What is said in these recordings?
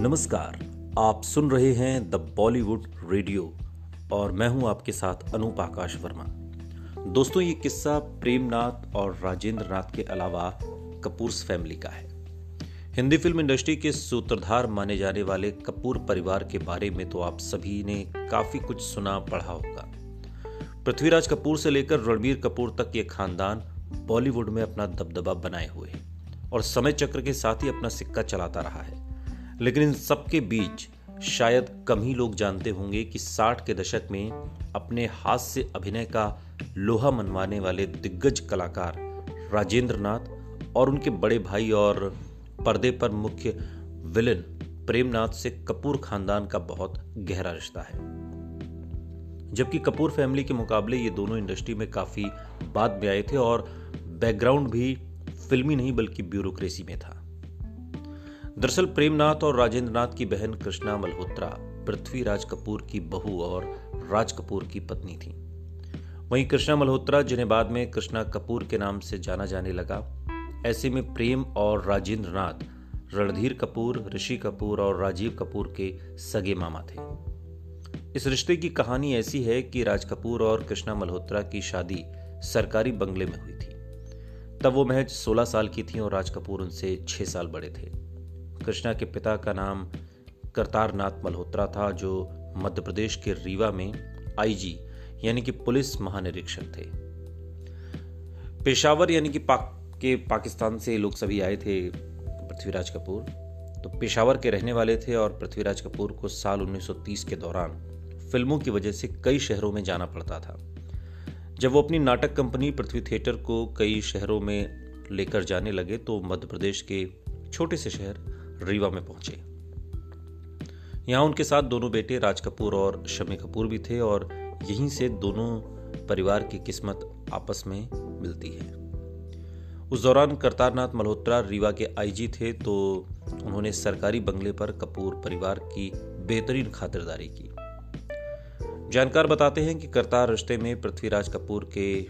नमस्कार, आप सुन रहे हैं द बॉलीवुड रेडियो और मैं हूँ आपके साथ अनूप आकाश वर्मा। दोस्तों, ये किस्सा प्रेमनाथ और राजेंद्र नाथ के अलावा कपूर्स फैमिली का है। हिंदी फ़िल्म इंडस्ट्री के सूत्रधार माने जाने वाले कपूर परिवार के बारे में तो आप सभी ने काफ़ी कुछ सुना, पढ़ा होगा। पृथ्वीराज कपूर से लेकर रणबीर कपूर तक ये खानदान बॉलीवुड में अपना दबदबा बनाए हुए और समय चक्र के साथ ही अपना सिक्का चलाता रहा है। लेकिन इन सबके बीच शायद कम ही लोग जानते होंगे कि 60 के दशक में अपने हाथ से अभिनय का लोहा मनवाने वाले दिग्गज कलाकार राजेंद्र नाथ और उनके बड़े भाई और पर्दे पर मुख्य विलन प्रेमनाथ से कपूर खानदान का बहुत गहरा रिश्ता है। जबकि कपूर फैमिली के मुकाबले ये दोनों इंडस्ट्री में काफ़ी बाद में आए थे और बैकग्राउंड भी फिल्मी नहीं, बल्कि ब्यूरोक्रेसी में था। दरअसल प्रेमनाथ और राजेंद्र नाथ की बहन कृष्णा मल्होत्रा पृथ्वीराज कपूर की बहू और राज कपूर की पत्नी थी। वहीं कृष्णा मल्होत्रा, जिन्हें बाद में कृष्णा कपूर के नाम से जाना जाने लगा, ऐसे में प्रेम और राजेंद्र नाथ रणधीर कपूर, ऋषि कपूर और राजीव कपूर के सगे मामा थे। इस रिश्ते की कहानी ऐसी है कि राज कपूर और कृष्णा मल्होत्रा की शादी सरकारी बंगले में हुई थी। तब वो महज 16 साल की थी और राज कपूर उनसे 6 साल बड़े थे। कृष्णा के पिता का नाम करतार नाथ मल्होत्रा था, जो मध्य प्रदेश के रीवा में आईजी, यानी कि पुलिस महानिरीक्षक थे। पेशावर, यानी कि पाक, के पाकिस्तान से लोग सभी आए थे पृथ्वीराज कपूर। तो पेशावर के रहने वाले थे और पृथ्वीराज कपूर को साल 1930 के दौरान फ़िल्मों की वजह से कई शहरों में जाना पड़ता था। जब वो अपनी नाटक कंपनी पृथ्वी थिएटर को कई शहरों में लेकर जाने लगे तो मध्य प्रदेश के छोटे से शहर रीवा में पहुँचे। यहाँ उनके साथ दोनों बेटे राज कपूर और शमी कपूर भी थे और यहीं से दोनों परिवार की किस्मत आपस में मिलती है। उस दौरान करतारनाथ मल्होत्रा रीवा के आईजी थे तो उन्होंने सरकारी बंगले पर कपूर परिवार की बेहतरीन खातिरदारी की। जानकार बताते हैं कि करतार रिश्ते में पृथ्वीराज कपूर के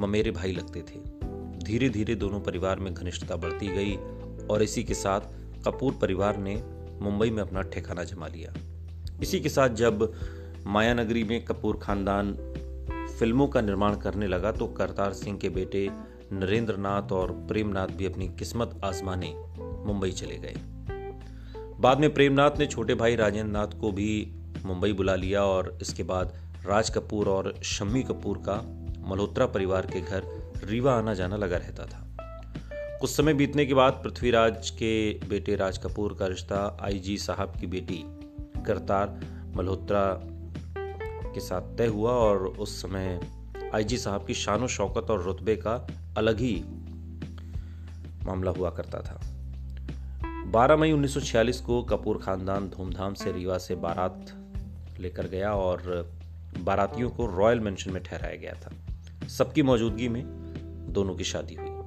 ममेरे भाई लगते थे। धीरे धीरे दोनों परिवार में घनिष्ठता बढ़ती गई और इसी के साथ कपूर परिवार ने मुंबई में अपना ठिकाना जमा लिया। इसी के साथ जब मायानगरी में कपूर खानदान फ़िल्मों का निर्माण करने लगा तो करतार सिंह के बेटे नरेंद्र नाथ और प्रेमनाथ भी अपनी किस्मत आजमाने मुंबई चले गए। बाद में प्रेमनाथ ने छोटे भाई राजेंद्र नाथ को भी मुंबई बुला लिया और इसके बाद राज कपूर और शम्मी कपूर का मल्होत्रा परिवार के घर रीवा आना जाना लगा रहता था। कुछ समय बीतने के बाद पृथ्वीराज के बेटे राज कपूर का रिश्ता आईजी साहब की बेटी करतार मल्होत्रा के साथ तय हुआ और उस समय आईजी साहब की शान शौकत और रुतबे का अलग ही मामला हुआ करता था। 12 मई 1946 को कपूर खानदान धूमधाम से रीवा से बारात लेकर गया और बारातियों को रॉयल मेंशन में ठहराया गया था। सबकी मौजूदगी में दोनों की शादी हुई।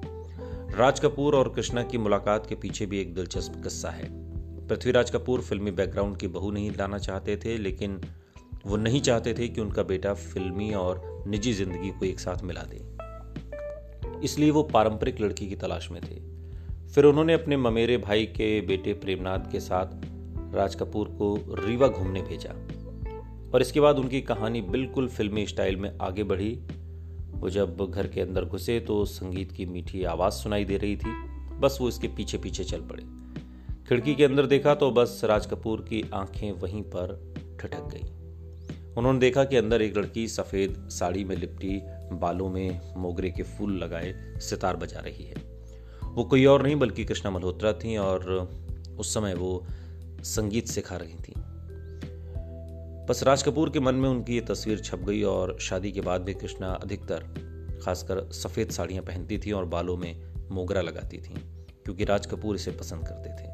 राज कपूर और कृष्णा की मुलाकात के पीछे भी एक दिलचस्प किस्सा है। पृथ्वीराज कपूर फिल्मी बैकग्राउंड की बहू नहीं लाना चाहते थे, लेकिन वो नहीं चाहते थे कि उनका बेटा फिल्मी और निजी ज़िंदगी को एक साथ मिला दे। इसलिए वो पारंपरिक लड़की की तलाश में थे। फिर उन्होंने अपने ममेरे भाई के बेटे प्रेमनाथ के साथ राज कपूर को रीवा घूमने भेजा। और इसके बाद उनकी कहानी बिल्कुल फिल्मी स्टाइल में आगे बढ़ी। वो जब घर के अंदर घुसे तो संगीत की मीठी आवाज़ सुनाई दे रही थी। बस वो इसके पीछे पीछे चल पड़े। खिड़की के अंदर देखा तो बस राज कपूर की आँखें वहीं पर ठटक गई। उन्होंने देखा कि अंदर एक लड़की सफ़ेद साड़ी में लिपटी, बालों में मोगरे के फूल लगाए, सितार बजा रही है। वो कोई और नहीं, बल्कि कृष्णा मल्होत्रा थी और उस समय वो संगीत सिखा रही थी। बस राज कपूर के मन में उनकी ये तस्वीर छप गई और शादी के बाद भी कृष्णा अधिकतर, खासकर सफ़ेद साड़ियाँ पहनती थी और बालों में मोगरा लगाती थी, क्योंकि राज कपूर इसे पसंद करते थे।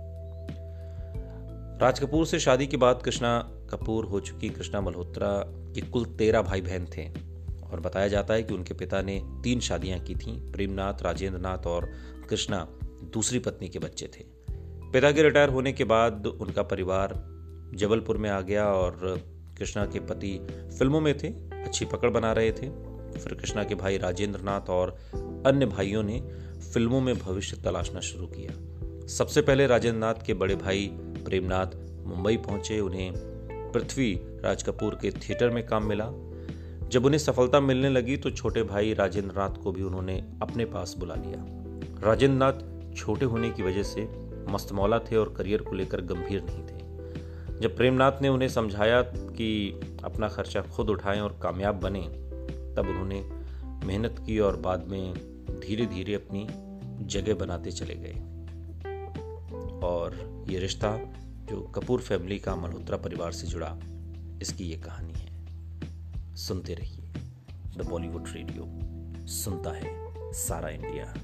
राज कपूर से शादी के बाद कृष्णा कपूर हो चुकी कृष्णा मल्होत्रा के कुल तेरह भाई बहन थे और बताया जाता है कि उनके पिता ने तीन शादियाँ की थीं, प्रेमनाथ राजेंद्र नाथ और कृष्णा दूसरी पत्नी के बच्चे थे। पिता के रिटायर होने के बाद उनका परिवार जबलपुर में आ गया और कृष्णा के पति फ़िल्मों में थे, अच्छी पकड़ बना रहे थे। फिर कृष्णा के भाई राजेंद्र नाथ और अन्य भाइयों ने फ़िल्मों में भविष्य तलाशना शुरू किया। सबसे पहले राजेंद्र नाथ के बड़े भाई प्रेमनाथ मुंबई पहुँचे, उन्हें पृथ्वी राज कपूर के थिएटर में काम मिला। जब उन्हें सफलता मिलने लगी तो छोटे भाई राजेंद्र नाथ को भी उन्होंने अपने पास बुला लिया। राजेंद्र नाथ छोटे होने की वजह से मस्तमौला थे और करियर को लेकर गंभीर नहीं थे। जब प्रेमनाथ ने उन्हें समझाया कि अपना खर्चा खुद उठाएँ और कामयाब बने, तब उन्होंने मेहनत की और बाद में धीरे धीरे अपनी जगह बनाते चले गए। और ये रिश्ता, जो कपूर फैमिली का मल्होत्रा परिवार से जुड़ा, इसकी ये कहानी है। सुनते रहिए। द बॉलीवुड रेडियो, सुनता है सारा इंडिया।